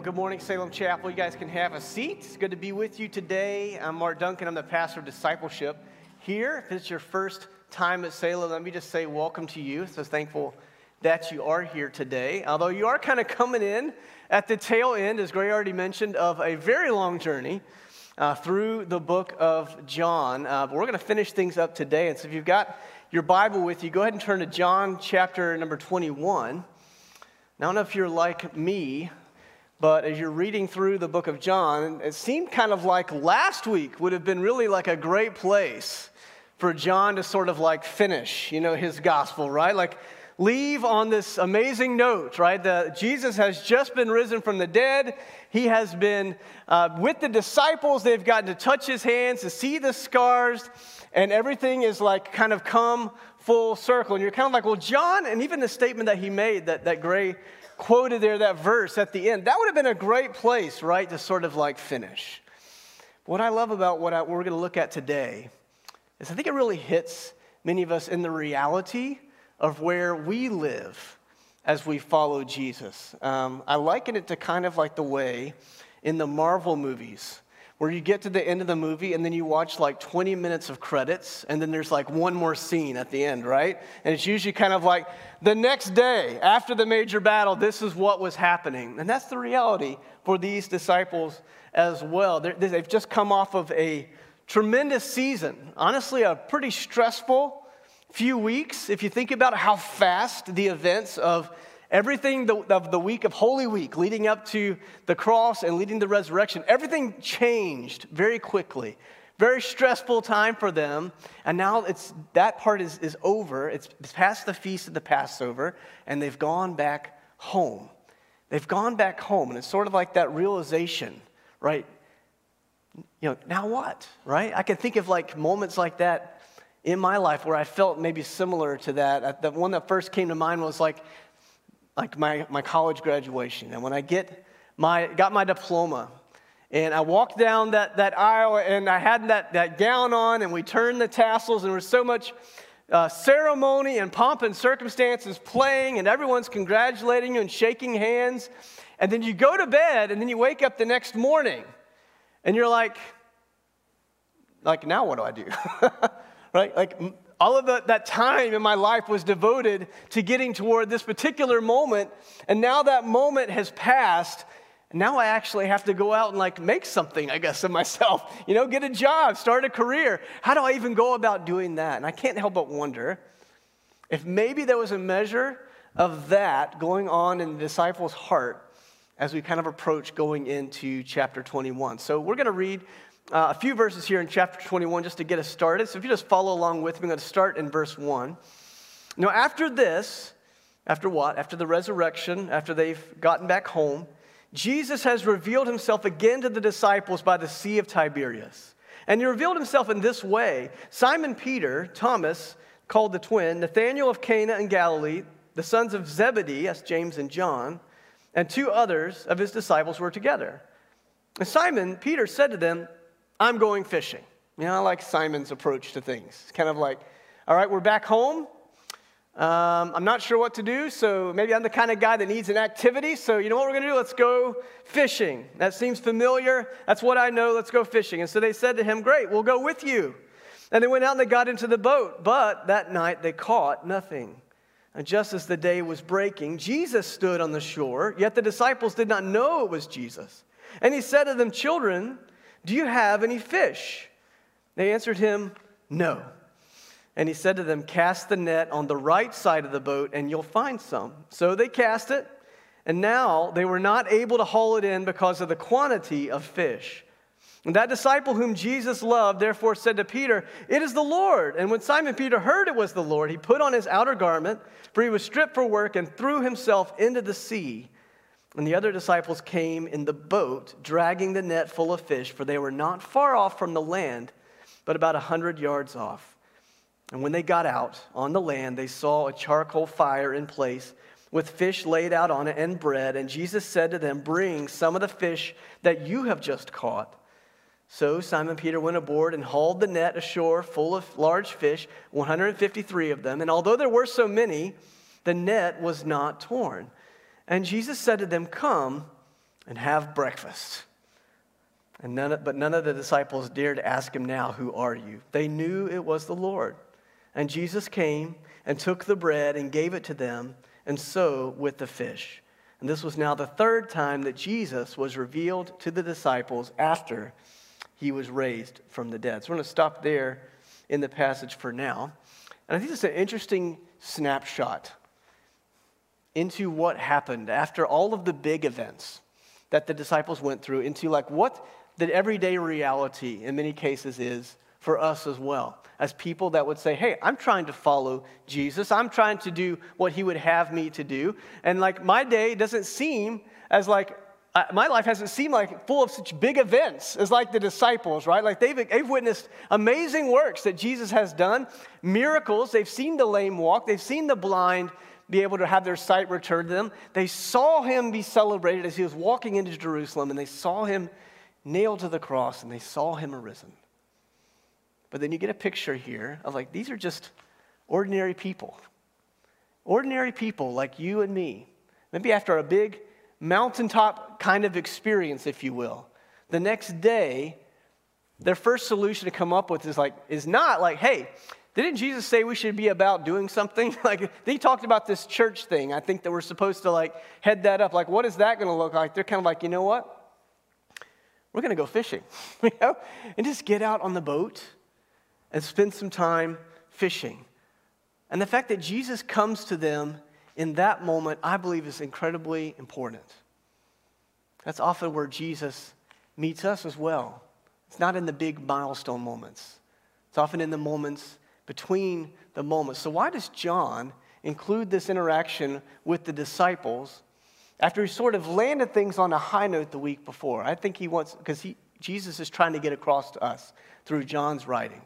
Well, good morning, Salem Chapel. You guys can have a seat. It's good to be with you today. I'm Mark Duncan. I'm the pastor of discipleship here. If it's your first time at Salem, let me just say welcome to you. So thankful that you are here today. Although you are kind of coming in at the tail end, as Gray already mentioned, of a very long journey uh, through the book of John. Uh, but we're going to finish things up today. And so if you've got your Bible with you, go ahead and turn to John chapter number 21. Now, I don't know if you're like me, but as you're reading through the book of John, it seemed kind of like last week would have been really like a great place for John to sort of like finish, you know, his gospel, right? Like leave on this amazing note, right? That Jesus has just been risen from the dead. He has been uh, with the disciples. They've gotten to touch his hands, to see the scars, and everything is like kind of come full circle. And you're kind of like, well, John, and even the statement that he made that, that Gray quoted there, that verse at the end, that would have been a great place, right, to sort of like finish. What I love about what, I, what we're going to look at today is I think it really hits many of us in the reality of where we live as we follow Jesus. Um, I liken it to kind of like the way in the Marvel movies where you get to the end of the movie and then you watch like 20 minutes of credits and then there's like one more scene at the end, right? And it's usually kind of like the next day after the major battle, this is what was happening. And that's the reality for these disciples as well. they they've just come off of a tremendous season, honestly, a pretty stressful few weeks. If you think about how fast the events of Everything of the week of Holy Week leading up to the cross and leading the resurrection, everything changed very quickly. Very stressful time for them. And now it's, that part is, is over. It's, it's past the feast of the Passover, and they've gone back home. They've gone back home, and it's sort of like that realization, right? You know, now what, right? I can think of like moments like that in my life where I felt maybe similar to that. Uh, the one that first came to mind was like like my, my college graduation. And when I get my, got my diploma, and I walked down that, that aisle, and I had that, that gown on, and we turned the tassels, and there was so much uh, ceremony and pomp and circumstances playing, and everyone's congratulating you and shaking hands. And then you go to bed, and then you wake up the next morning, and you're like, like, now what do I do? right? Like, all of the, that time in my life was devoted to getting toward this particular moment. And now that moment has passed. now I actually have to go out and like make something, I guess, of myself. You know, get a job, start a career. How do I even go about doing that? And I can't help but wonder if maybe there was a measure of that going on in the disciples' heart as we kind of approach going into chapter 21. So we're going to read uh, a few verses here in chapter 21 just to get us started. So if you just follow along with me, I'm going to start in verse 1. Now, after this, after what? After the resurrection, after they've gotten back home, Jesus has revealed himself again to the disciples by the Sea of Tiberias. And he revealed himself in this way Simon Peter, Thomas, called the twin, Nathanael of Cana in Galilee, the sons of Zebedee, that's James and John, and two others of his disciples were together. And Simon Peter said to them, I'm going fishing. You know, I like Simon's approach to things. It's kind of like, all right, we're back home. Um, I'm not sure what to do, so maybe I'm the kind of guy that needs an activity. So, you know what we're going to do? Let's go fishing. That seems familiar. That's what I know. Let's go fishing. And so they said to him, Great, we'll go with you. And they went out and they got into the boat. But that night they caught nothing. And just as the day was breaking, Jesus stood on the shore, yet the disciples did not know it was Jesus. And he said to them, Children, do you have any fish? They answered him, No. And he said to them, Cast the net on the right side of the boat, and you'll find some. So they cast it, and now they were not able to haul it in because of the quantity of fish. And that disciple whom Jesus loved therefore said to Peter, It is the Lord. And when Simon Peter heard it was the Lord, he put on his outer garment, for he was stripped for work, and threw himself into the sea. And the other disciples came in the boat, dragging the net full of fish, for they were not far off from the land, but about a hundred yards off. And when they got out on the land, they saw a charcoal fire in place with fish laid out on it and bread. And Jesus said to them, Bring some of the fish that you have just caught. So Simon Peter went aboard and hauled the net ashore full of large fish, 153 of them. And although there were so many, the net was not torn. And Jesus said to them, Come and have breakfast. And none of, but none of the disciples dared ask him now, Who are you? They knew it was the Lord. And Jesus came and took the bread and gave it to them, and so with the fish. And this was now the third time that Jesus was revealed to the disciples after he was raised from the dead. So we're going to stop there in the passage for now. And I think it's an interesting snapshot into what happened after all of the big events that the disciples went through, into like what the everyday reality in many cases is for us as well. As people that would say, hey, I'm trying to follow Jesus, I'm trying to do what he would have me to do. And like my day doesn't seem as like uh, my life hasn't seemed like full of such big events as like the disciples, right? Like they've, they've witnessed amazing works that Jesus has done, miracles. They've seen the lame walk, they've seen the blind be able to have their sight returned to them. They saw him be celebrated as he was walking into Jerusalem, and they saw him nailed to the cross, and they saw him arisen. But then you get a picture here of like, these are just ordinary people. Ordinary people like you and me. Maybe after a big mountaintop kind of experience, if you will. The next day, their first solution to come up with is like, is not like, hey, didn't Jesus say we should be about doing something? like he talked about this church thing. I think that we're supposed to like head that up. Like, what is that going to look like? They're kind of like, you know what? We're going to go fishing, you know, and just get out on the boat and spend some time fishing. And the fact that Jesus comes to them in that moment, I believe, is incredibly important. That's often where Jesus meets us as well. It's not in the big milestone moments, it's often in the moments between the moments. So, why does John include this interaction with the disciples after he sort of landed things on a high note the week before? I think he wants, because Jesus is trying to get across to us through John's writing.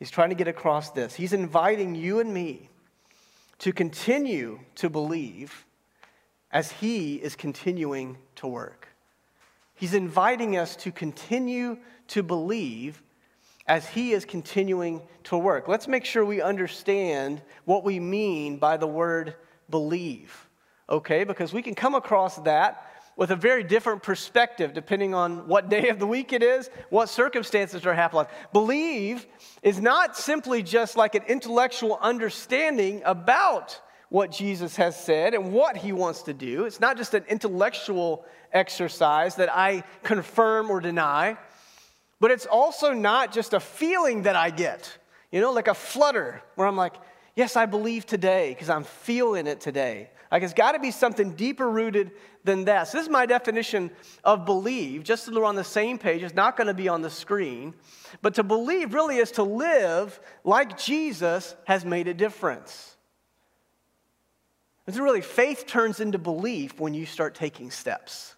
He's trying to get across this. He's inviting you and me to continue to believe as He is continuing to work. He's inviting us to continue to believe as He is continuing to work. Let's make sure we understand what we mean by the word believe, okay? Because we can come across that with a very different perspective depending on what day of the week it is, what circumstances are happening. Believe is not simply just like an intellectual understanding about what Jesus has said and what he wants to do. It's not just an intellectual exercise that I confirm or deny, but it's also not just a feeling that I get, you know, like a flutter where I'm like, yes, I believe today because I'm feeling it today. Like it's got to be something deeper rooted than that. So this is my definition of believe, just so we're on the same page. It's not going to be on the screen. But to believe really is to live like Jesus has made a difference. It's really faith turns into belief when you start taking steps.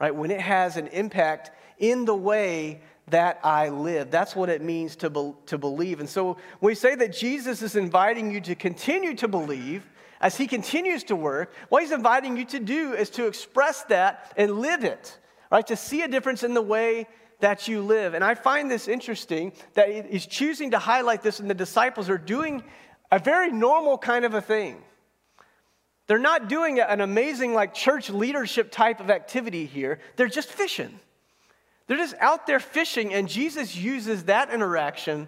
Right? When it has an impact in the way that I live. That's what it means to, be, to believe. And so when we say that Jesus is inviting you to continue to believe, as He continues to work, what He's inviting you to do is to express that and live it, right? To see a difference in the way that you live. And I find this interesting that He's choosing to highlight this, and the disciples are doing a very normal kind of a thing. They're not doing an amazing, like, church leadership type of activity here, they're just fishing. They're just out there fishing, and Jesus uses that interaction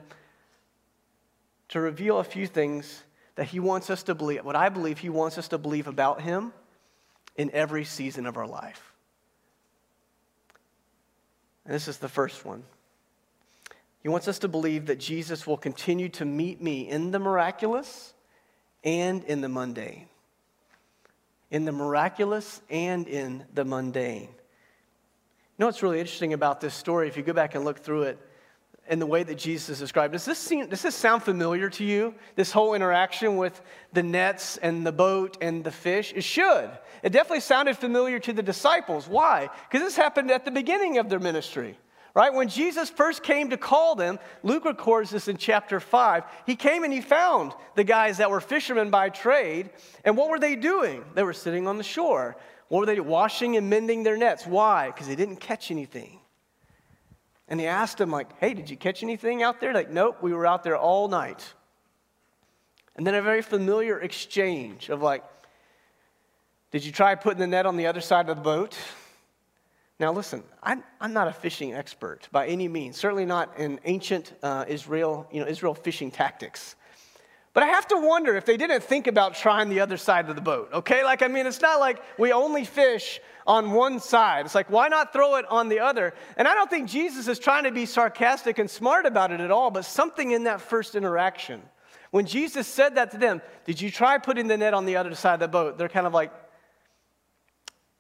to reveal a few things that he wants us to believe, what I believe he wants us to believe about him in every season of our life. And this is the first one. He wants us to believe that Jesus will continue to meet me in the miraculous and in the mundane. In the miraculous and in the mundane. You know what's really interesting about this story? If you go back and look through it, and the way that Jesus described. Does this, seem, does this sound familiar to you? This whole interaction with the nets and the boat and the fish? It should. It definitely sounded familiar to the disciples. Why? Because this happened at the beginning of their ministry. Right? When Jesus first came to call them, Luke records this in chapter 5. He came and he found the guys that were fishermen by trade. And what were they doing? They were sitting on the shore. What were they? Washing and mending their nets. Why? Because they didn't catch anything. And he asked them, like, hey, did you catch anything out there? Like, nope, we were out there all night. And then a very familiar exchange of like, Did you try putting the net on the other side of the boat? Now, listen, I'm, I'm not a fishing expert by any means, certainly not in ancient uh, Israel, you know, Israel fishing tactics. But I have to wonder if they didn't think about trying the other side of the boat, okay? Like, I mean, it's not like we only fish on one side. It's like, why not throw it on the other? And I don't think Jesus is trying to be sarcastic and smart about it at all, but something in that first interaction. When Jesus said that to them, did you try putting the net on the other side of the boat? They're kind of like,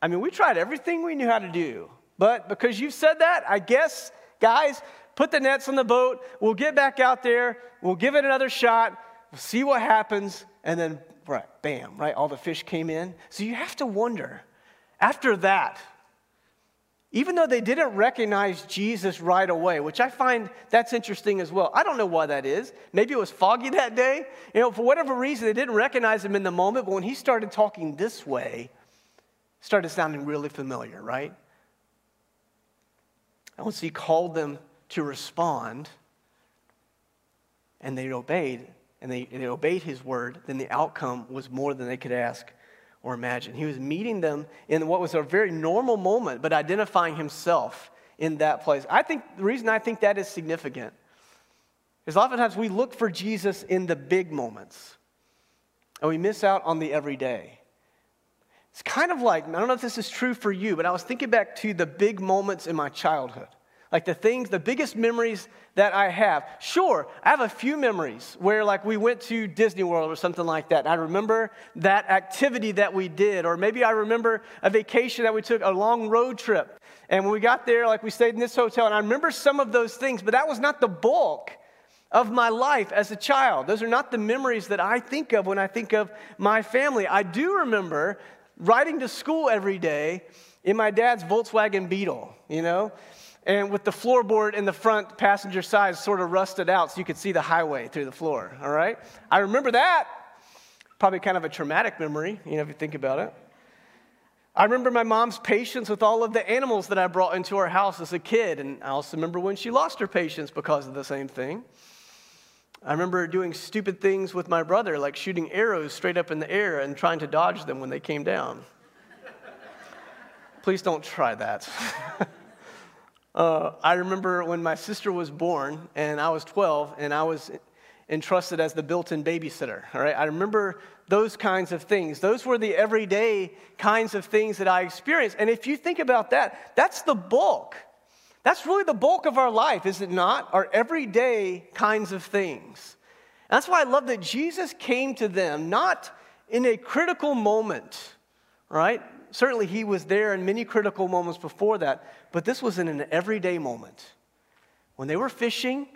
I mean, we tried everything we knew how to do. But because you've said that, I guess, guys, put the nets on the boat. We'll get back out there. We'll give it another shot. See what happens. And then, right, bam, right, all the fish came in. So you have to wonder after that, even though they didn't recognize Jesus right away, which I find that's interesting as well. I don't know why that is. Maybe it was foggy that day. You know, for whatever reason, they didn't recognize him in the moment, but when he started talking this way, started sounding really familiar, right? And once he called them to respond, and they obeyed, and they, they obeyed his word, then the outcome was more than they could ask or imagine. He was meeting them in what was a very normal moment, but identifying himself in that place. I think the reason I think that is significant is oftentimes we look for Jesus in the big moments, and we miss out on the everyday. It's kind of like, I don't know if this is true for you, but I was thinking back to the big moments in my childhood. Like the things, the biggest memories that I have. Sure, I have a few memories where, like, we went to Disney World or something like that. I remember that activity that we did, or maybe I remember a vacation that we took, a long road trip. And when we got there, like, we stayed in this hotel, and I remember some of those things, but that was not the bulk of my life as a child. Those are not the memories that I think of when I think of my family. I do remember riding to school every day in my dad's Volkswagen Beetle, you know? And with the floorboard in the front passenger side sort of rusted out so you could see the highway through the floor, all right? I remember that. Probably kind of a traumatic memory, you know, if you think about it. I remember my mom's patience with all of the animals that I brought into our house as a kid, and I also remember when she lost her patience because of the same thing. I remember doing stupid things with my brother, like shooting arrows straight up in the air and trying to dodge them when they came down. Please don't try that. uh, I remember when my sister was born and I was 12 and I was entrusted as the built in babysitter. All right, I remember those kinds of things. Those were the everyday kinds of things that I experienced. And if you think about that, that's the bulk that's really the bulk of our life, is it not? Our everyday kinds of things. That's why I love that Jesus came to them not in a critical moment, right? Certainly he was there in many critical moments before that, but this was in an everyday moment. When they were fishing,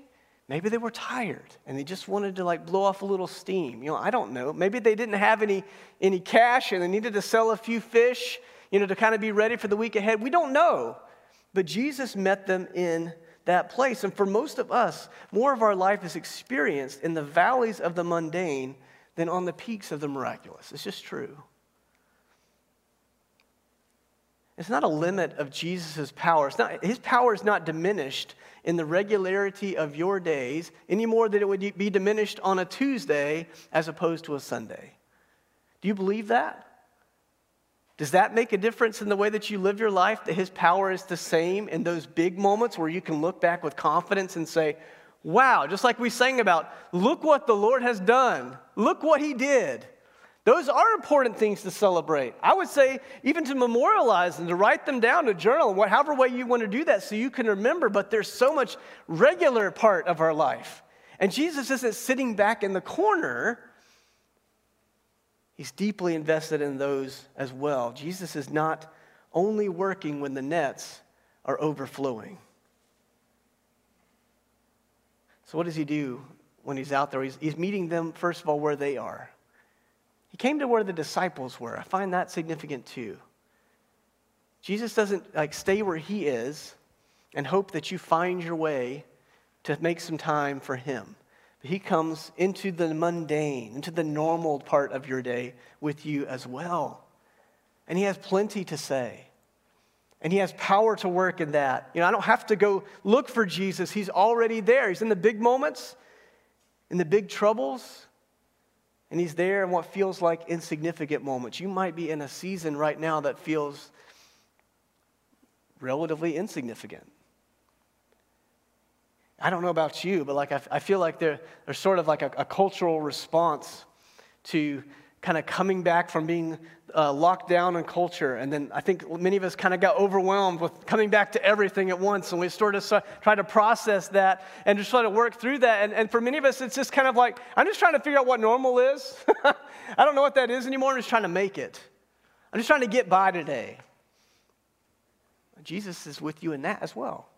maybe they were tired and they just wanted to like blow off a little steam. You know, I don't know. Maybe they didn't have any, any cash and they needed to sell a few fish, you know, to kind of be ready for the week ahead. We don't know. But Jesus met them in that place. And for most of us, more of our life is experienced in the valleys of the mundane than on the peaks of the miraculous. It's just true. It's not a limit of Jesus' power. Not, his power is not diminished in the regularity of your days any more than it would be diminished on a Tuesday as opposed to a Sunday. Do you believe that? Does that make a difference in the way that you live your life? That His power is the same in those big moments where you can look back with confidence and say, wow, just like we sang about, look what the Lord has done. Look what He did. Those are important things to celebrate. I would say, even to memorialize and to write them down, to journal, however way you want to do that so you can remember, but there's so much regular part of our life. And Jesus isn't sitting back in the corner He's deeply invested in those as well. Jesus is not only working when the nets are overflowing. So, what does he do when he's out there? He's, he's meeting them, first of all, where they are. He came to where the disciples were. I find that significant too. Jesus doesn't like stay where he is and hope that you find your way to make some time for him. But He comes into the mundane, into the normal part of your day with you as well. And He has plenty to say. And He has power to work in that. You know, I don't have to go look for Jesus, He's already there. He's in the big moments, in the big troubles, And He's there in what feels like insignificant moments. You might be in a season right now that feels relatively insignificant. I don't know about you, but like I, I feel like there, there's sort of like a, a cultural response to kind of coming back from being uh, locked down in culture. And then I think many of us kind of got overwhelmed with coming back to everything at once. And we sort of try to process that and just try to work through that. And, and for many of us, it's just kind of like, I'm just trying to figure out what normal is. I don't know what that is anymore. I'm just trying to make it. I'm just trying to get by today. Jesus is with you in that as well.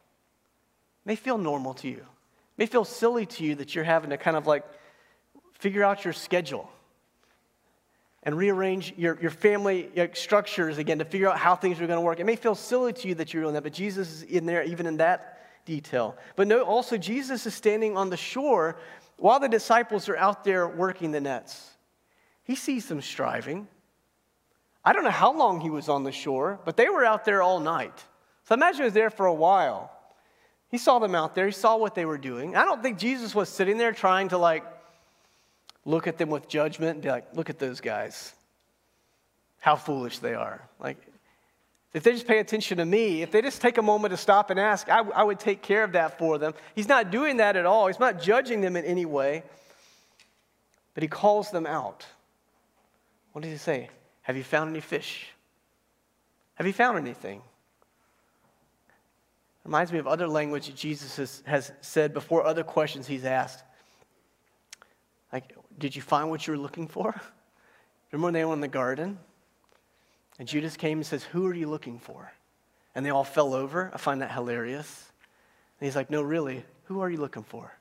It may feel normal to you. It may feel silly to you that you're having to kind of like figure out your schedule and rearrange your, your family structures again to figure out how things are going to work. It may feel silly to you that you're doing that, but Jesus is in there even in that detail. But note also, Jesus is standing on the shore while the disciples are out there working the nets. He sees them striving. I don't know how long he was on the shore, but they were out there all night. So imagine he was there for a while. He saw them out there, he saw what they were doing. I don't think Jesus was sitting there trying to like look at them with judgment and be like, look at those guys. How foolish they are. Like, if they just pay attention to me, if they just take a moment to stop and ask, I, I would take care of that for them. He's not doing that at all. He's not judging them in any way, but he calls them out. What does he say? Have you found any fish? Have you found anything? Reminds me of other language that Jesus has, has said before other questions he's asked. Like, did you find what you were looking for? Remember when they were in the garden? And Judas came and says, Who are you looking for? And they all fell over. I find that hilarious. And he's like, No, really, who are you looking for?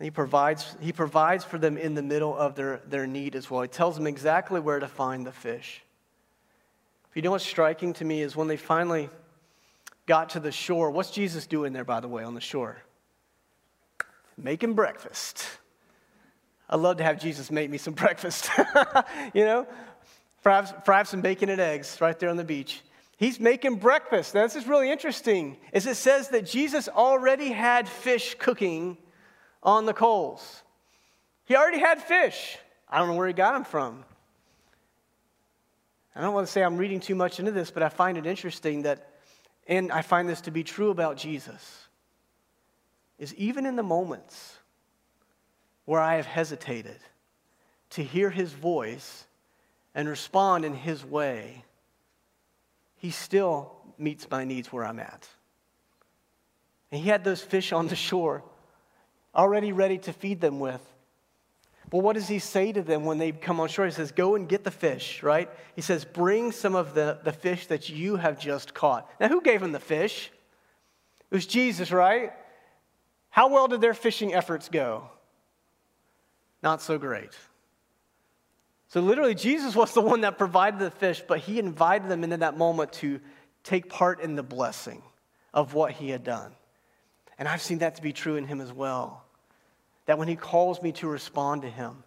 He provides, he provides for them in the middle of their, their need as well. He tells them exactly where to find the fish. If you know what's striking to me is when they finally got to the shore, what's Jesus doing there, by the way, on the shore? Making breakfast. I'd love to have Jesus make me some breakfast, you know? Fry, fry some bacon and eggs right there on the beach. He's making breakfast. Now, this is really interesting, is it says that Jesus already had fish cooking on the coals. He already had fish. I don't know where he got them from. I don't want to say I'm reading too much into this, but I find it interesting that, and I find this to be true about Jesus is even in the moments where I have hesitated to hear his voice and respond in his way, he still meets my needs where I'm at. And he had those fish on the shore already ready to feed them with. But what does he say to them when they come on shore? He says, Go and get the fish, right? He says, Bring some of the, the fish that you have just caught. Now, who gave him the fish? It was Jesus, right? How well did their fishing efforts go? Not so great. So, literally, Jesus was the one that provided the fish, but he invited them into that moment to take part in the blessing of what he had done. And I've seen that to be true in him as well. That when he calls me to respond to him,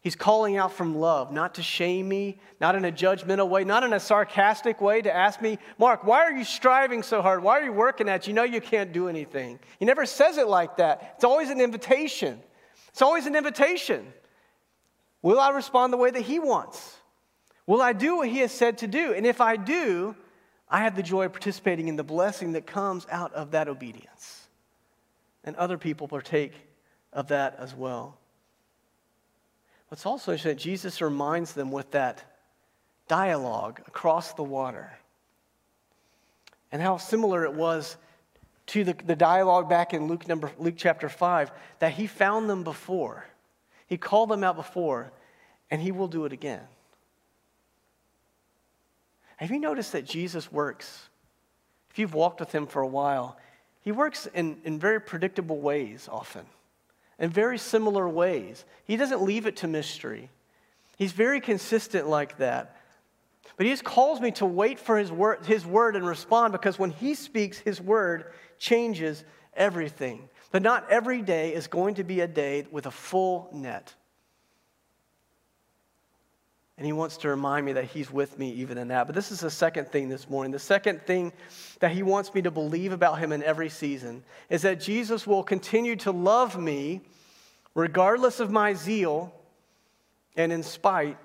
He's calling out from love, not to shame me, not in a judgmental way, not in a sarcastic way to ask me, Mark, why are you striving so hard? Why are you working at? You know you can't do anything. He never says it like that. It's always an invitation. It's always an invitation. Will I respond the way that he wants? Will I do what he has said to do? And if I do, I have the joy of participating in the blessing that comes out of that obedience. And other people partake of that as well. What's also interesting that Jesus reminds them with that dialogue across the water and how similar it was to the, the dialogue back in Luke, number, Luke chapter 5 that he found them before. He called them out before, and he will do it again. Have you noticed that Jesus works? If you've walked with him for a while, he works in, in very predictable ways often in very similar ways. He doesn't leave it to mystery. He's very consistent like that. But he just calls me to wait for his word, his word and respond because when he speaks, his word changes everything. But not every day is going to be a day with a full net. And he wants to remind me that he's with me even in that. But this is the second thing this morning. The second thing that he wants me to believe about him in every season is that Jesus will continue to love me regardless of my zeal and in spite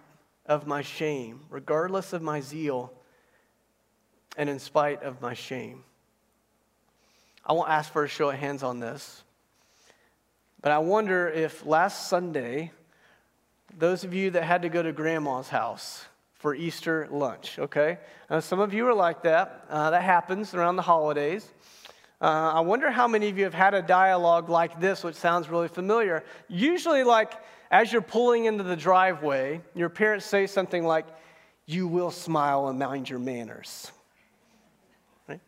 of my shame. Regardless of my zeal and in spite of my shame. I won't ask for a show of hands on this, but I wonder if last Sunday, those of you that had to go to grandma's house for Easter lunch, okay? Uh, some of you are like that. Uh, that happens around the holidays. Uh, I wonder how many of you have had a dialogue like this, which sounds really familiar. Usually, like as you're pulling into the driveway, your parents say something like, You will smile and mind your manners. Right?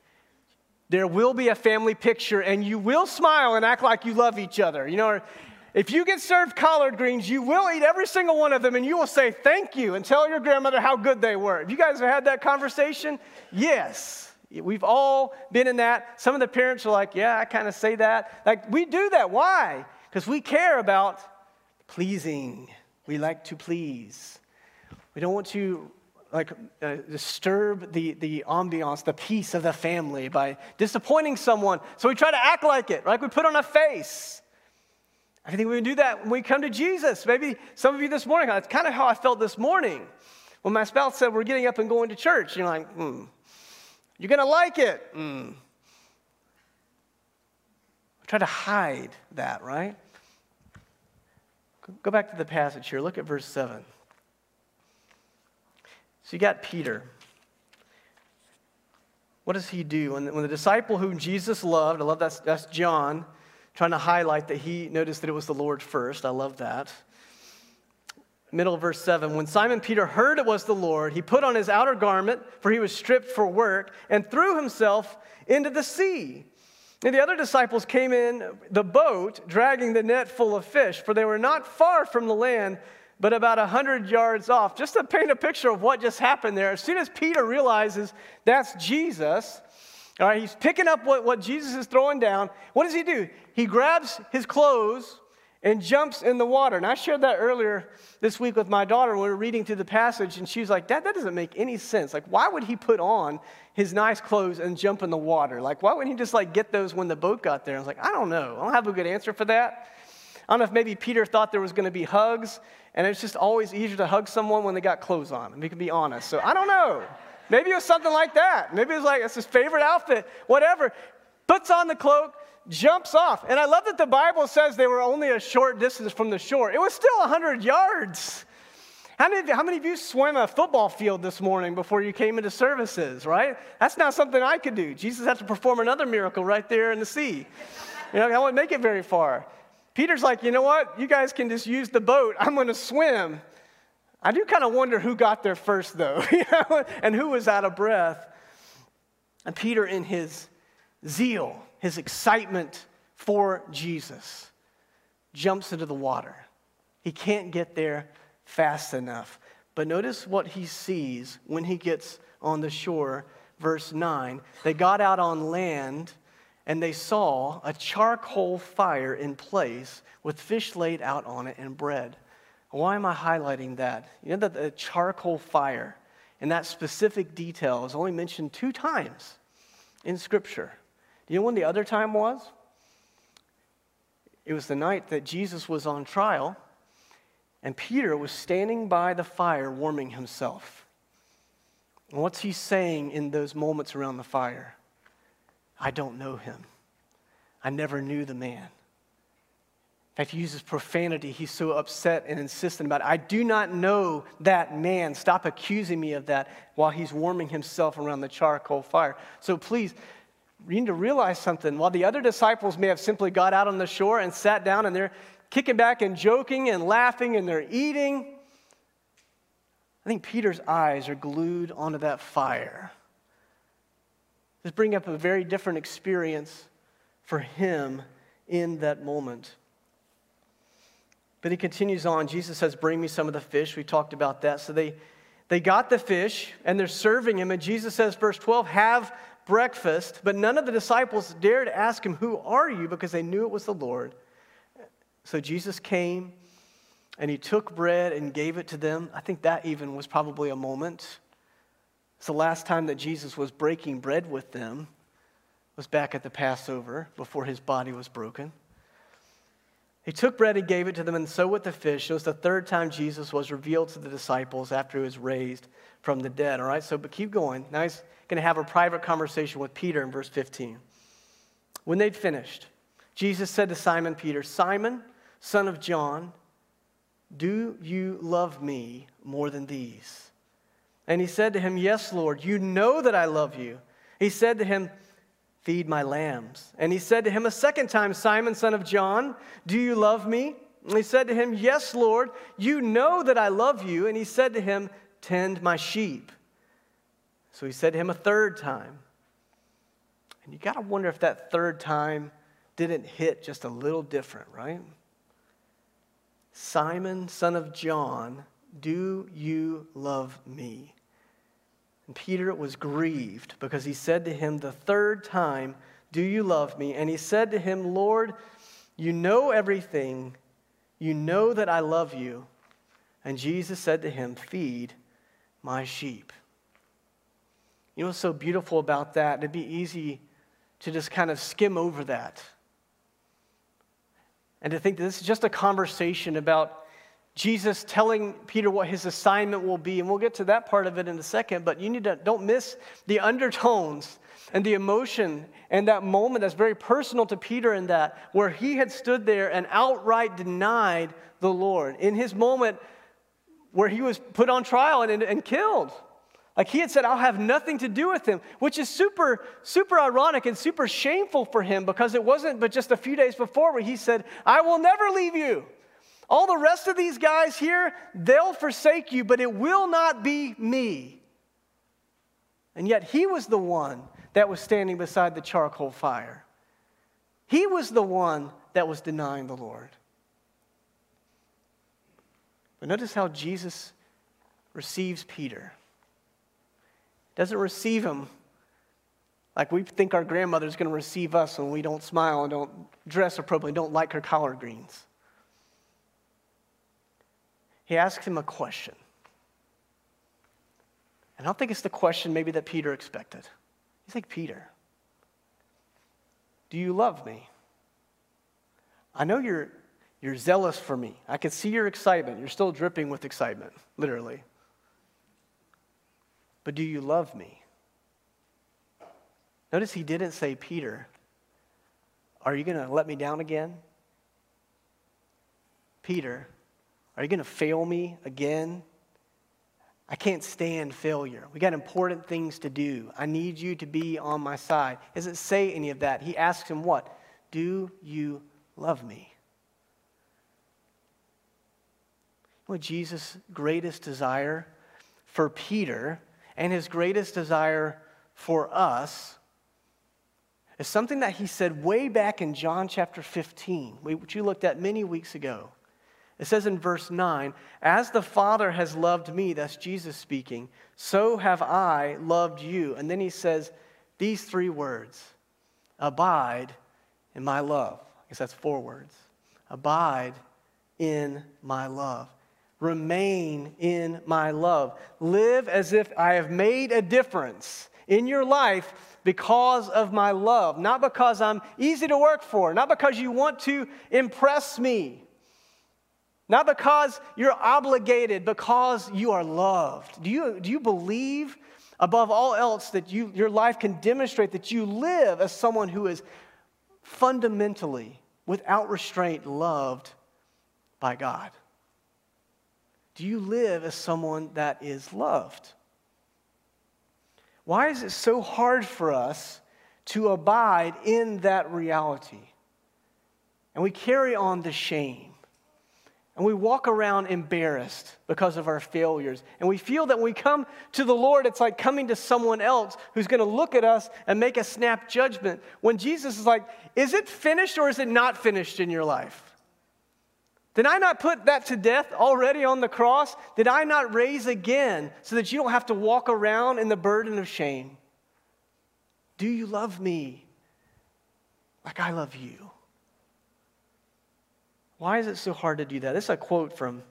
There will be a family picture, and you will smile and act like you love each other. You know, if you get served collard greens, you will eat every single one of them, and you will say thank you and tell your grandmother how good they were. Have you guys have had that conversation? Yes. We've all been in that. Some of the parents are like, yeah, I kind of say that. Like, we do that. Why? Because we care about pleasing. We like to please. We don't want to like uh, disturb the, the ambiance, the peace of the family by disappointing someone. So we try to act like it, right? We put on a face. I think we can do that when we come to Jesus. Maybe some of you this morning, that's kind of how I felt this morning. When my spouse said, We're getting up and going to church, you're like, hmm, you're going to like it. Mm. Try to hide that, right? Go back to the passage here. Look at verse 7. So you got Peter. What does he do? When, when the disciple whom Jesus loved, I love that, that's John, trying to highlight that he noticed that it was the Lord first. I love that. Middle of verse 7 when simon peter heard it was the lord he put on his outer garment for he was stripped for work and threw himself into the sea. And the other disciples came in the boat dragging the net full of fish for they were not far from the land but about a hundred yards off. Just to paint a picture of what just happened there as soon as peter realizes that's jesus all right he's picking up what, what jesus is throwing down what does he do he grabs his clothes and jumps in the water. And I shared that earlier this week with my daughter we were reading through the passage, and she was like, Dad, that doesn't make any sense. Like, why would he put on his nice clothes and jump in the water? Like, why wouldn't he just like get those when the boat got there? I was like, I don't know. I don't have a good answer for that. I don't know if maybe Peter thought there was going to be hugs, and it's just always easier to hug someone when they got clothes on. And we can be honest. So I don't know. Maybe it was something like that. Maybe it was like, it's his favorite outfit, whatever. Puts on the cloak, jumps off. And I love that the Bible says they were only a short distance from the shore. It was still 100 yards. How many, how many of you swam a football field this morning before you came into services, right? That's not something I could do. Jesus had to perform another miracle right there in the sea. You know, I wouldn't make it very far. Peter's like, you know what? You guys can just use the boat. I'm going to swim. I do kind of wonder who got there first, though, and who was out of breath. And Peter, in his zeal, his excitement for Jesus, jumps into the water. He can't get there fast enough. But notice what he sees when he gets on the shore. Verse 9 They got out on land and they saw a charcoal fire in place with fish laid out on it and bread. Why am I highlighting that? You know that the charcoal fire and that specific detail is only mentioned two times in Scripture. Do you know when the other time was? It was the night that Jesus was on trial, and Peter was standing by the fire warming himself. And what's he saying in those moments around the fire? I don't know him. I never knew the man. In fact, he uses profanity. He's so upset and insistent about it. I do not know that man. Stop accusing me of that while he's warming himself around the charcoal fire. So please, you need to realize something. While the other disciples may have simply got out on the shore and sat down and they're kicking back and joking and laughing and they're eating, I think Peter's eyes are glued onto that fire. This brings up a very different experience for him in that moment. But he continues on. Jesus says, Bring me some of the fish. We talked about that. So they, they got the fish and they're serving him. And Jesus says, verse 12, Have breakfast, but none of the disciples dared ask him, Who are you? because they knew it was the Lord. So Jesus came and he took bread and gave it to them. I think that even was probably a moment. It's the last time that Jesus was breaking bread with them was back at the Passover before his body was broken. He took bread and gave it to them, and so with the fish. It was the third time Jesus was revealed to the disciples after he was raised from the dead. All right, so but keep going. Now he's going to have a private conversation with Peter in verse 15. When they'd finished, Jesus said to Simon Peter, Simon, son of John, do you love me more than these? And he said to him, Yes, Lord, you know that I love you. He said to him, Feed my lambs. And he said to him a second time, Simon, son of John, do you love me? And he said to him, Yes, Lord, you know that I love you. And he said to him, Tend my sheep. So he said to him a third time. And you got to wonder if that third time didn't hit just a little different, right? Simon, son of John, do you love me? And Peter was grieved because he said to him the third time, Do you love me? And he said to him, Lord, you know everything. You know that I love you. And Jesus said to him, Feed my sheep. You know what's so beautiful about that? It'd be easy to just kind of skim over that and to think that this is just a conversation about Jesus telling Peter what his assignment will be, and we'll get to that part of it in a second, but you need to don't miss the undertones and the emotion and that moment that's very personal to Peter in that, where he had stood there and outright denied the Lord. In his moment where he was put on trial and, and, and killed. Like he had said, I'll have nothing to do with him, which is super, super ironic and super shameful for him because it wasn't but just a few days before where he said, I will never leave you. All the rest of these guys here, they'll forsake you, but it will not be me. And yet he was the one that was standing beside the charcoal fire. He was the one that was denying the Lord. But notice how Jesus receives Peter. Doesn't receive him like we think our grandmother's going to receive us when we don't smile and don't dress appropriately, don't like her collard greens he asks him a question. And I don't think it's the question maybe that Peter expected. He's like, Peter, do you love me? I know you're, you're zealous for me. I can see your excitement. You're still dripping with excitement, literally. But do you love me? Notice he didn't say, Peter, are you going to let me down again? Peter, are you going to fail me again? I can't stand failure. We got important things to do. I need you to be on my side. He doesn't say any of that. He asks him, What? Do you love me? What Jesus' greatest desire for Peter and his greatest desire for us is something that he said way back in John chapter 15, which you looked at many weeks ago. It says in verse 9, As the Father has loved me, that's Jesus speaking, so have I loved you. And then he says these three words Abide in my love. I guess that's four words. Abide in my love. Remain in my love. Live as if I have made a difference in your life because of my love, not because I'm easy to work for, not because you want to impress me not because you're obligated, because you are loved. Do you, do you believe, above all else, that you, your life can demonstrate that you live as someone who is fundamentally, without restraint, loved by God? Do you live as someone that is loved? Why is it so hard for us to abide in that reality? And we carry on the shame. And we walk around embarrassed because of our failures. And we feel that when we come to the Lord, it's like coming to someone else who's going to look at us and make a snap judgment. When Jesus is like, is it finished or is it not finished in your life? Did I not put that to death already on the cross? Did I not raise again so that you don't have to walk around in the burden of shame? Do you love me like I love you? Why is it so hard to do that? This is a quote from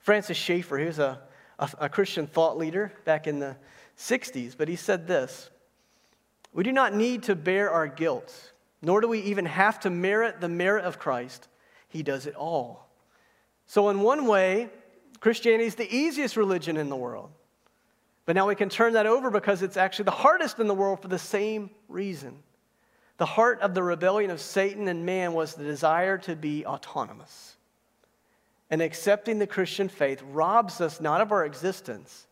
Francis Schaeffer. He was a, a, a Christian thought leader back in the 60s, but he said this We do not need to bear our guilt, nor do we even have to merit the merit of Christ. He does it all. So, in one way, Christianity is the easiest religion in the world. But now we can turn that over because it's actually the hardest in the world for the same reason. The heart of the rebellion of Satan and man was the desire to be autonomous. And accepting the Christian faith robs us not of our existence,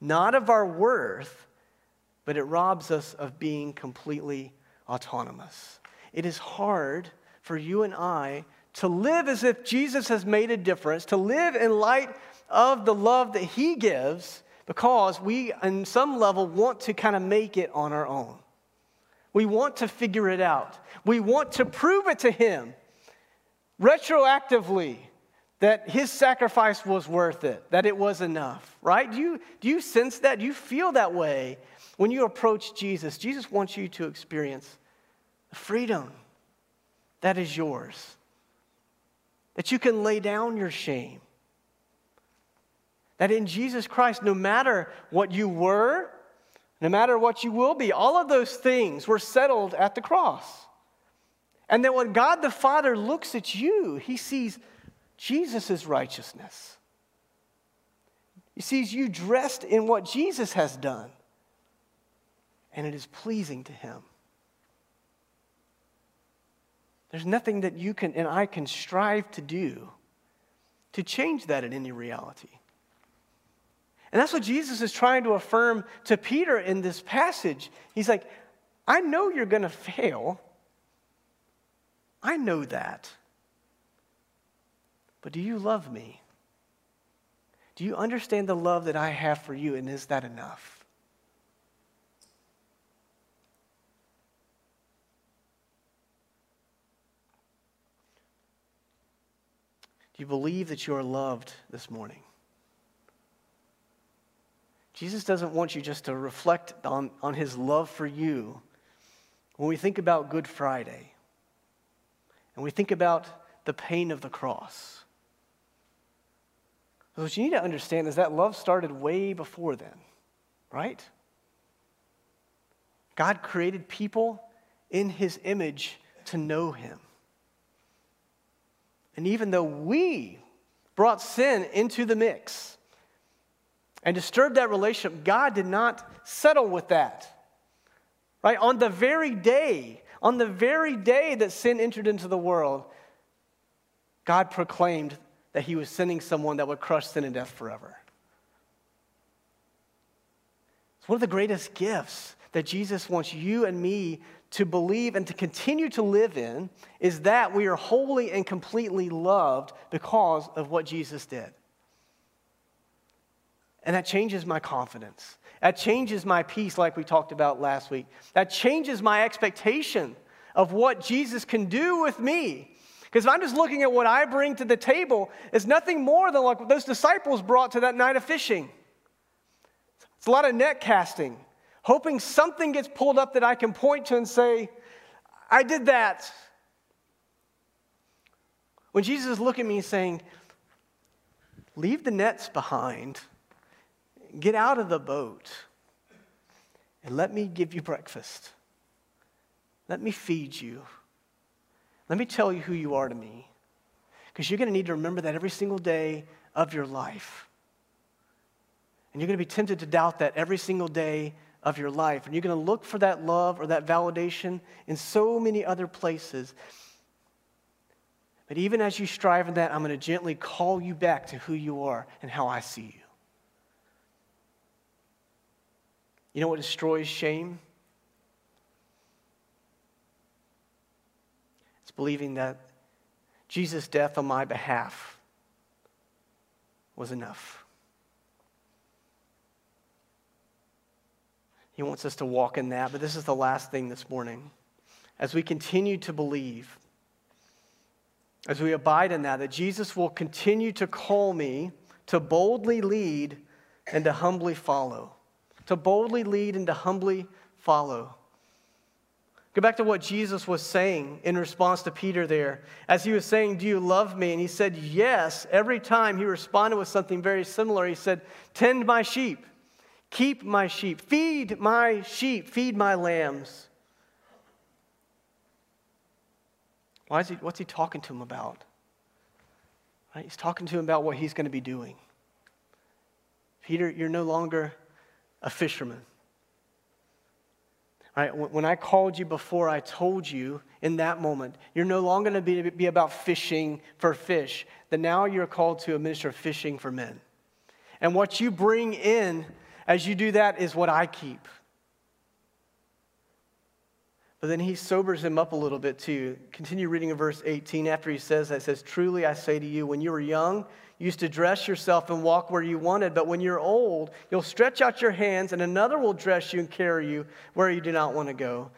not of our worth, but it robs us of being completely autonomous. It is hard for you and I to live as if Jesus has made a difference, to live in light of the love that he gives, because we, on some level, want to kind of make it on our own. We want to figure it out. We want to prove it to him retroactively that his sacrifice was worth it, that it was enough, right? Do you, do you sense that? Do you feel that way when you approach Jesus? Jesus wants you to experience the freedom that is yours, that you can lay down your shame. That in Jesus Christ, no matter what you were, no matter what you will be, all of those things were settled at the cross. And that when God the Father looks at you, he sees Jesus' righteousness. He sees you dressed in what Jesus has done, and it is pleasing to him. There's nothing that you can and I can strive to do to change that in any reality. And that's what Jesus is trying to affirm to Peter in this passage. He's like, I know you're going to fail. I know that. But do you love me? Do you understand the love that I have for you, and is that enough? Do you believe that you are loved this morning? Jesus doesn't want you just to reflect on, on his love for you when we think about Good Friday and we think about the pain of the cross. What you need to understand is that love started way before then, right? God created people in his image to know him. And even though we brought sin into the mix and disturbed that relationship, God did not settle with that. Right? On the very day, on the very day that sin entered into the world, God proclaimed that he was sending someone that would crush sin and death forever. It's one of the greatest gifts that Jesus wants you and me to believe and to continue to live in is that we are wholly and completely loved because of what Jesus did. And that changes my confidence. That changes my peace, like we talked about last week. That changes my expectation of what Jesus can do with me because if I'm just looking at what I bring to the table, it's nothing more than like what those disciples brought to that night of fishing. It's a lot of net casting, hoping something gets pulled up that I can point to and say, I did that. When Jesus is looking at me saying, Leave the nets behind, get out of the boat, and let me give you breakfast. Let me feed you. Let me tell you who you are to me. Because you're going to need to remember that every single day of your life. And you're going to be tempted to doubt that every single day of your life. And you're going to look for that love or that validation in so many other places. But even as you strive in that, I'm going to gently call you back to who you are and how I see you. You know what destroys shame? It's believing that Jesus' death on my behalf was enough. He wants us to walk in that, but this is the last thing this morning. As we continue to believe, as we abide in that, that Jesus will continue to call me to boldly lead and to humbly follow. To boldly lead and to humbly follow. Go back to what Jesus was saying in response to Peter there. As he was saying, Do you love me? And he said, Yes. Every time he responded with something very similar, he said, Tend my sheep, keep my sheep, feed my sheep, feed my lambs. Why is he, what's he talking to him about? Right? He's talking to him about what he's going to be doing. Peter, you're no longer a fisherman. Right? When I called you before, I told you in that moment, you're no longer going to be, about fishing for fish. That now you're called to a minister of fishing for men. And what you bring in as you do that is what I keep. But then he sobers him up a little bit too. Continue reading in verse 18 after he says that. Says, Truly I say to you, when you were young, you used to dress yourself and walk where you wanted, but when you're old, you'll stretch out your hands and another will dress you and carry you where you do not want to go.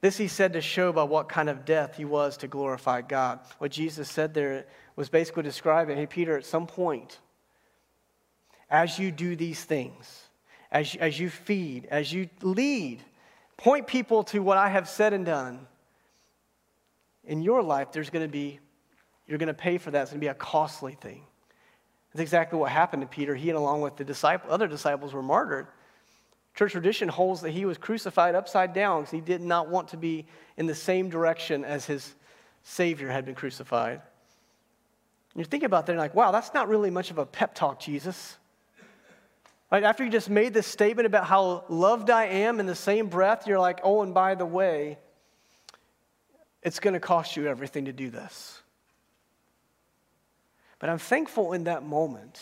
This he said to show by what kind of death he was to glorify God. What Jesus said there was basically describing hey, Peter, at some point, as you do these things, as, as you feed, as you lead, point people to what I have said and done, in your life, there's going to be, you're going to pay for that. It's going to be a costly thing. That's exactly what happened to Peter. He and along with the disciple, other disciples were martyred. Church tradition holds that he was crucified upside down because he did not want to be in the same direction as his Savior had been crucified. And you think about that and like, wow, that's not really much of a pep talk, Jesus. Right, after you just made this statement about how loved I am in the same breath, you're like, oh, and by the way, it's going to cost you everything to do this. But I'm thankful in that moment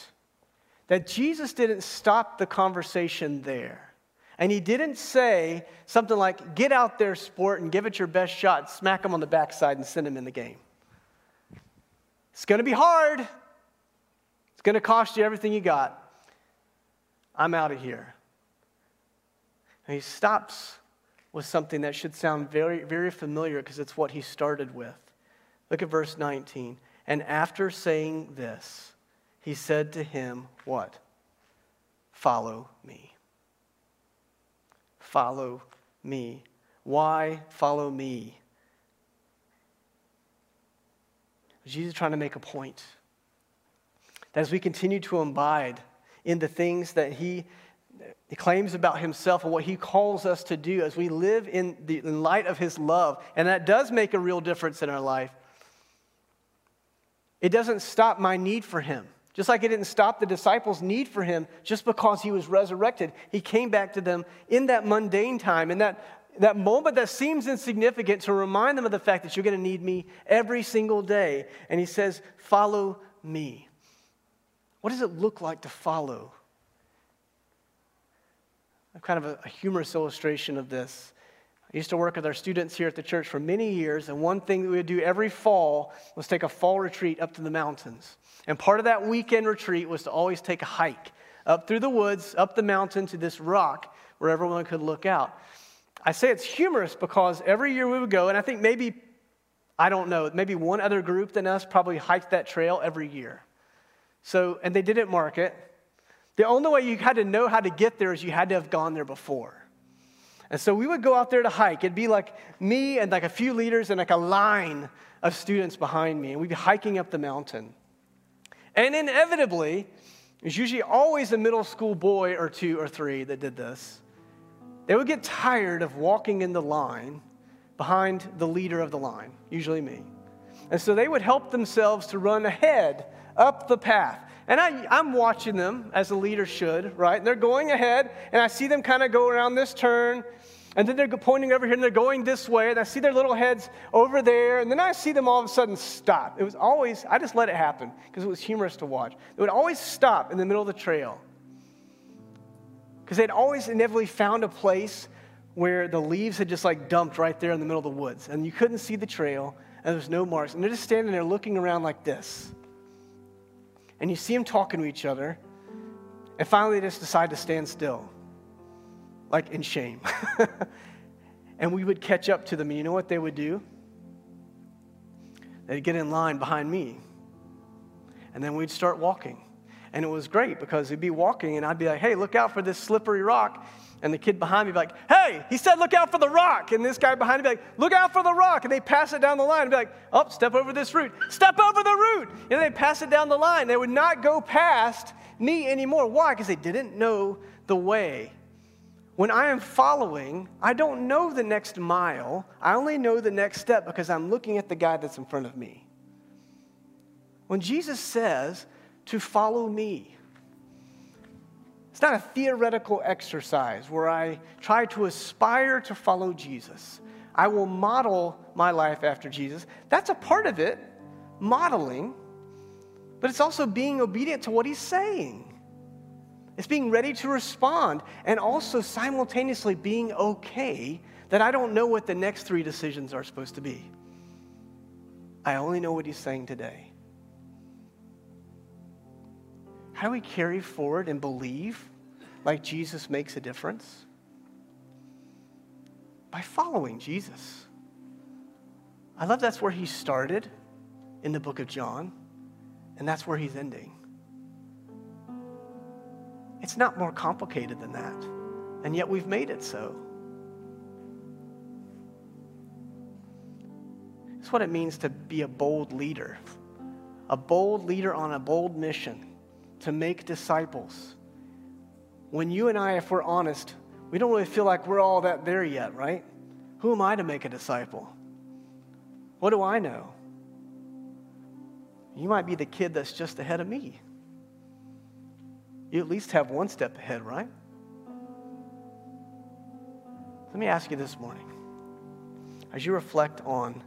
that Jesus didn't stop the conversation there. And he didn't say something like, get out there, sport, and give it your best shot, smack him on the backside, and send him in the game. It's going to be hard. It's going to cost you everything you got. I'm out of here. And he stops with something that should sound very, very familiar because it's what he started with. Look at verse 19. And after saying this, he said to him, What? Follow me. Follow me. Why follow me? Jesus is trying to make a point. That as we continue to abide in the things that he, claims about himself and what he calls us to do as we live in, the, in light of his love. And that does make a real difference in our life. It doesn't stop my need for him. Just like it didn't stop the disciples' need for him just because he was resurrected. He came back to them in that mundane time, in that, that moment that seems insignificant to remind them of the fact that you're going to need me every single day. And he says, Follow me. What does it look like to follow? Kind of a, a humorous illustration of this. I used to work with our students here at the church for many years, and one thing that we would do every fall was take a fall retreat up to the mountains. And part of that weekend retreat was to always take a hike up through the woods, up the mountain to this rock where everyone could look out. I say it's humorous because every year we would go, and I think maybe, I don't know, maybe one other group than us probably hiked that trail every year. So, and they didn't mark it. The only way you had to know how to get there is you had to have gone there before. And so we would go out there to hike. It'd be like me and like a few leaders and like a line of students behind me, and we'd be hiking up the mountain. And inevitably, it was usually always a middle school boy or two or three that did this. They would get tired of walking in the line behind the leader of the line, usually me. And so they would help themselves to run ahead up the path. And I, I'm watching them as a leader should, right? And they're going ahead, and I see them kind of go around this turn, and then they're pointing over here, and they're going this way, and I see their little heads over there, and then I see them all of a sudden stop. It was always, I just let it happen because it was humorous to watch. It would always stop in the middle of the trail because they'd always inevitably found a place where the leaves had just like dumped right there in the middle of the woods, and you couldn't see the trail, and there was no marks, and they're just standing there looking around like this and you see them talking to each other, and finally they just decide to stand still, like in shame. and we would catch up to them, and you know what they would do? They'd get in line behind me, and then we'd start walking. And it was great because he'd be walking, and I'd be like, hey, look out for this slippery rock. And the kid behind me be like, hey, he said, look out for the rock. And this guy behind me be like, look out for the rock. And they pass it down the line and be like, oh, step over this root. Step over the root. And they pass it down the line. They would not go past me anymore. Why? Because they didn't know the way. When I am following, I don't know the next mile. I only know the next step because I'm looking at the guy that's in front of me. When Jesus says to follow me, it's not a theoretical exercise where I try to aspire to follow Jesus. I will model my life after Jesus. That's a part of it, modeling, but it's also being obedient to what he's saying. It's being ready to respond and also simultaneously being okay that I don't know what the next three decisions are supposed to be. I only know what he's saying today. How do we carry forward and believe like Jesus makes a difference? By following Jesus. I love that's where he started in the book of John, and that's where he's ending. It's not more complicated than that, and yet we've made it so. It's what it means to be a bold leader, a bold leader on a bold mission to make disciples. When you and I, if we're honest, we don't really feel like we're all that there yet, right? Who am I to make a disciple? What do I know? You might be the kid that's just ahead of me. You at least have one step ahead, right? Let me ask you this morning as you reflect on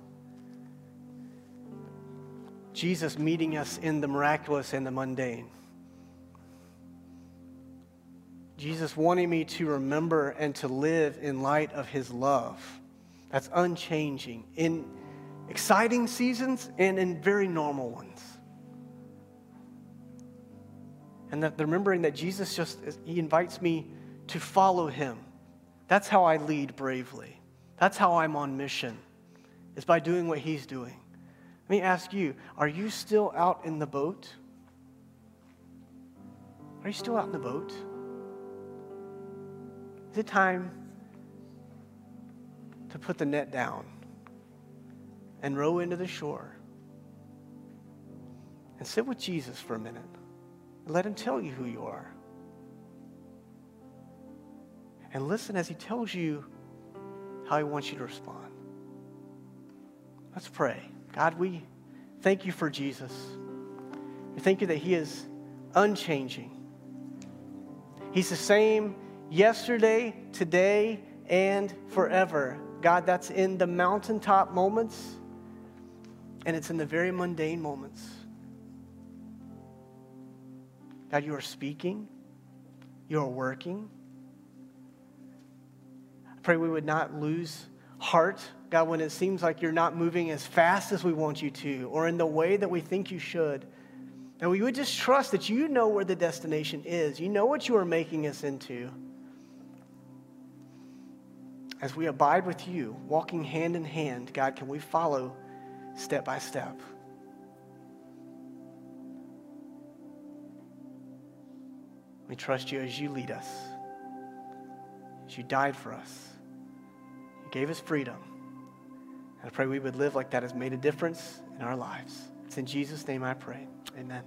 Jesus meeting us in the miraculous and the mundane. Jesus wanting me to remember and to live in light of his love. That's unchanging in exciting seasons and in very normal ones. And that remembering that Jesus just, he invites me to follow him. That's how I lead bravely. That's how I'm on mission, is by doing what he's doing. Let me ask you are you still out in the boat? Are you still out in the boat? Is it time to put the net down and row into the shore and sit with Jesus for a minute and let him tell you who you are? And listen as he tells you how he wants you to respond. Let's pray. God, we thank you for Jesus. We thank you that he is unchanging. He's the same yesterday, today, and forever. God, that's in the mountaintop moments, and it's in the very mundane moments. God, you are speaking, you are working. I pray we would not lose heart, God, when it seems like you're not moving as fast as we want you to, or in the way that we think you should. And we would just trust that you know where the destination is. You know what you are making us into as we abide with you, walking hand in hand, God, can we follow step by step? We trust you as you lead us, as you died for us. You gave us freedom. And I pray we would live like that has made a difference in our lives. It's in Jesus' name I pray. Amen.